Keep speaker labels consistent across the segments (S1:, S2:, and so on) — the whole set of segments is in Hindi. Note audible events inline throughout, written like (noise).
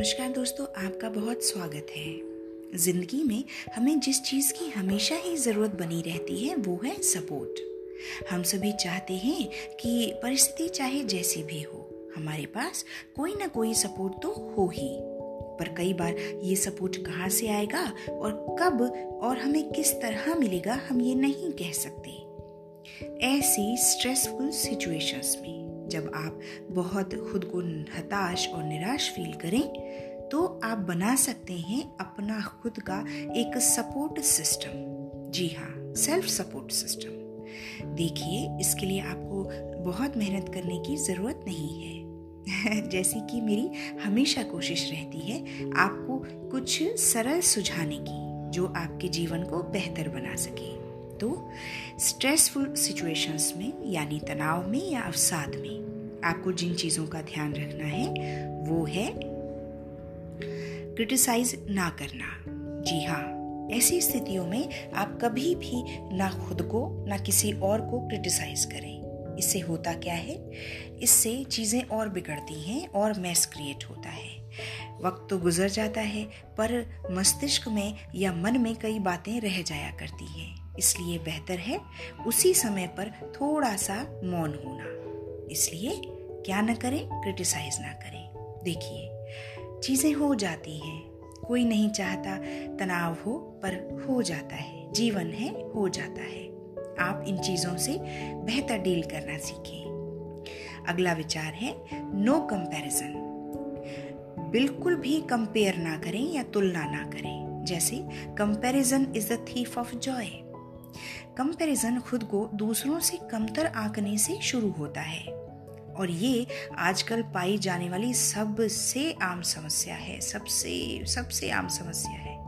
S1: नमस्कार दोस्तों, आपका बहुत स्वागत है। ज़िंदगी में हमें जिस चीज़ की हमेशा ही ज़रूरत बनी रहती है, वो है सपोर्ट। हम सभी चाहते हैं कि परिस्थिति चाहे जैसी भी हो, हमारे पास कोई ना कोई सपोर्ट तो हो ही। पर कई बार ये सपोर्ट कहाँ से आएगा और कब और हमें किस तरह मिलेगा, हम ये नहीं कह सकते। ऐसी स्ट्रेसफुल सिचुएशंस में जब आप बहुत खुद को हताश और निराश फील करें तो आप बना सकते हैं अपना खुद का एक सपोर्ट सिस्टम जी हाँ सेल्फ सपोर्ट सिस्टम देखिए, इसके लिए आपको बहुत मेहनत करने की ज़रूरत नहीं है। (laughs) जैसी कि मेरी हमेशा कोशिश रहती है आपको कुछ सरल सुझाने की, जो आपके जीवन को बेहतर बना सके। तो स्ट्रेसफुल सिचुएशंस में, यानी तनाव में या अवसाद में, आपको जिन चीज़ों का ध्यान रखना है, वो है क्रिटिसाइज ना करना। जी हाँ ऐसी स्थितियों में आप कभी भी ना खुद को, ना किसी और को क्रिटिसाइज करें। इससे होता क्या है? इससे चीज़ें और बिगड़ती हैं और मैस क्रिएट होता है। वक्त तो गुजर जाता है, पर मस्तिष्क में या मन में कई बातें रह जाया करती हैं। इसलिए बेहतर है उसी समय पर थोड़ा सा मौन होना। इसलिए क्या ना करें क्रिटिसाइज ना करें। देखिए, चीज़ें हो जाती हैं। कोई नहीं चाहता तनाव हो, पर हो जाता है। जीवन है, हो जाता है। आप इन चीज़ों से बेहतर डील करना सीखें। अगला विचार है नो कंपैरिजन बिल्कुल भी कंपेयर ना करें या तुलना ना करें। जैसे comparison is the thief of joy comparison खुद को दूसरों से कमतर आंकने से शुरू होता है। और ये आजकल पाई जाने वाली सबसे आम समस्या है, सबसे सबसे आम समस्या है।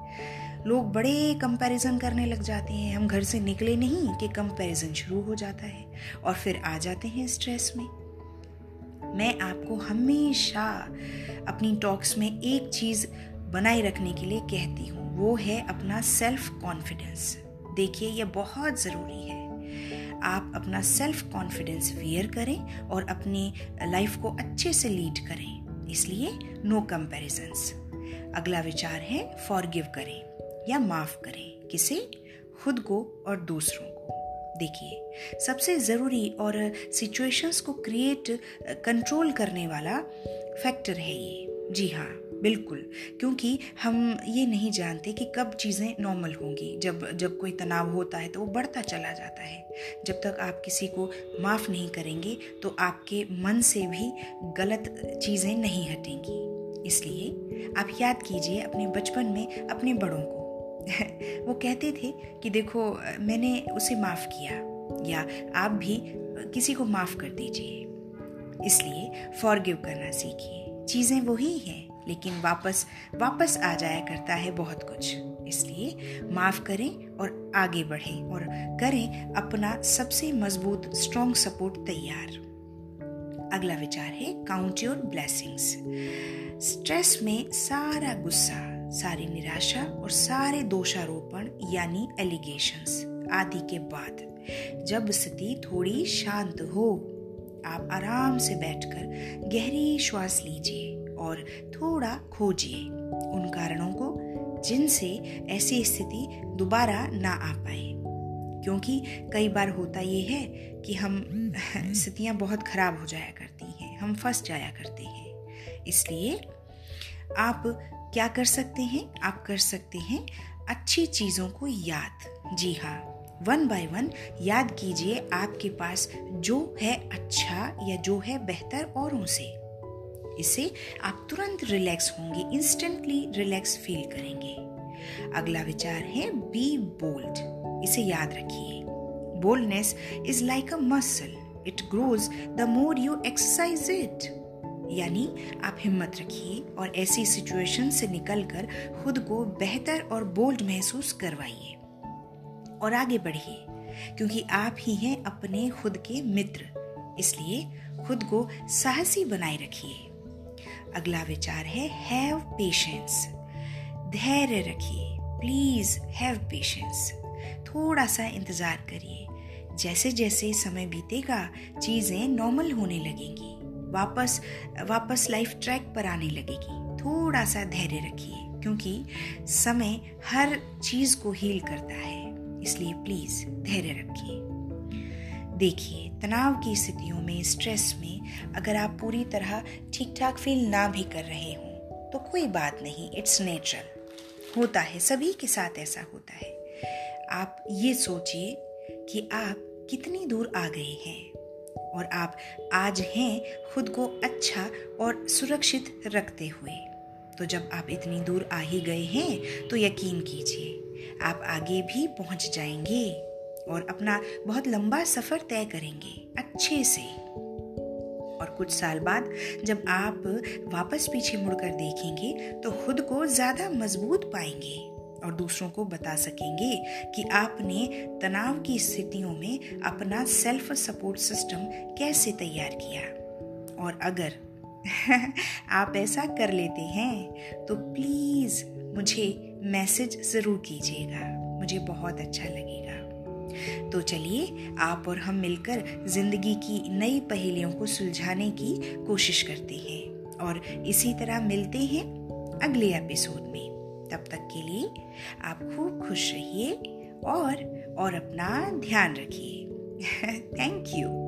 S1: लोग बड़े कंपैरिजन करने लग जाते हैं। हम घर से निकले नहीं कि कंपैरिजन शुरू हो जाता है और फिर आ जाते हैं स्ट्रेस में। मैं आपको हमेशा अपनी टॉक्स में एक चीज़ बनाए रखने के लिए कहती हूँ, वो है अपना सेल्फ कॉन्फिडेंस देखिए, ये बहुत ज़रूरी है। आप अपना सेल्फ कॉन्फिडेंस वियर करें और अपनी लाइफ को अच्छे से लीड करें। इसलिए नो कंपेरिजन्स अगला विचार है फॉरगिव करें या माफ़ करें किसे? खुद को और दूसरों को। देखिए, सबसे ज़रूरी और सिचुएशंस को क्रिएट कंट्रोल करने वाला फैक्टर है ये। जी हाँ। बिल्कुल, क्योंकि हम ये नहीं जानते कि कब चीज़ें नॉर्मल होंगी। जब जब कोई तनाव होता है तो वो बढ़ता चला जाता है। जब तक आप किसी को माफ़ नहीं करेंगे तो आपके मन से भी गलत चीज़ें नहीं हटेंगी। इसलिए आप याद कीजिए अपने बचपन में अपने बड़ों को। (laughs) वो कहते थे कि देखो, मैंने उसे माफ़ किया, या आप भी किसी को माफ़ कर दीजिए। इसलिए फॉरगिव करना सीखिए। चीज़ें वही हैं। लेकिन वापस वापस आ जाया करता है बहुत कुछ। इसलिए माफ़ करें और आगे बढ़ें और करें अपना सबसे मज़बूत स्ट्रॉन्ग सपोर्ट तैयार। अगला विचार है काउंट योर ब्लेसिंग्स स्ट्रेस में सारा गुस्सा, सारी निराशा और सारे दोषारोपण, यानी एलिगेशंस आदि के बाद। जब स्थिति थोड़ी शांत हो, आप आराम से बैठकर गहरी श्वास लीजिए। और थोड़ा खोजिए उन कारणों को जिनसे ऐसी स्थिति दोबारा ना आ पाए। क्योंकि कई बार होता ये है कि हम, (laughs) स्थितियाँ बहुत ख़राब हो जाया करती हैं, हम फंस जाया करते हैं। इसलिए आप क्या कर सकते हैं? आप कर सकते हैं अच्छी चीज़ों को याद। जी हाँ वन बाय वन याद कीजिए आपके पास जो है अच्छा या जो है बेहतर औरों से। इससे आप तुरंत रिलैक्स होंगे इंस्टेंटली रिलैक्स फील करेंगे। अगला विचार है बी बोल्ड इसे याद रखिए। Boldness is like a muscle it grows the more you exercise it यानी आप हिम्मत रखिए और ऐसी सिचुएशन से निकलकर खुद को बेहतर और बोल्ड महसूस करवाइए। और आगे बढ़िए, क्योंकि आप ही हैं अपने खुद के मित्र। इसलिए खुद को साहसी बनाए रखिए। अगला विचार है हैव पेशेंस धैर्य रखिए। प्लीज़ हैव पेशेंस थोड़ा सा इंतज़ार करिए। जैसे जैसे समय बीतेगा, चीज़ें नॉर्मल होने लगेंगी। वापस वापस लाइफ ट्रैक पर आने लगेगी। थोड़ा सा धैर्य रखिए, क्योंकि समय हर चीज़ को हील करता है। इसलिए प्लीज़ धैर्य रखिए। देखिए, तनाव की स्थितियों में स्ट्रेस में, अगर आप पूरी तरह ठीक ठाक फील ना भी कर रहे हों तो कोई बात नहीं इट्स नेचुरल होता है, सभी के साथ ऐसा होता है। आप ये सोचिए कि आप कितनी दूर आ गए हैं और आप आज हैं खुद को अच्छा और सुरक्षित रखते हुए। तो जब आप इतनी दूर आ ही गए हैं तो यकीन कीजिए, आप आगे भी पहुँच जाएँगे। और अपना बहुत लंबा सफ़र तय करेंगे अच्छे से। और कुछ साल बाद जब आप वापस पीछे मुड़कर देखेंगे तो खुद को ज़्यादा मज़बूत पाएँगे और दूसरों को बता सकेंगे कि आपने तनाव की स्थितियों में अपना सेल्फ सपोर्ट सिस्टम कैसे तैयार किया। और अगर (laughs) आप ऐसा कर लेते हैं तो प्लीज़ मुझे मैसेज ज़रूर कीजिएगा। मुझे बहुत अच्छा लगेगा। तो चलिए, आप और हम मिलकर ज़िंदगी की नई पहेलियों को सुलझाने की कोशिश करते हैं। और इसी तरह मिलते हैं अगले एपिसोड में। तब तक के लिए आप खूब खुश रहिए और और अपना ध्यान रखिए। (laughs) Thank you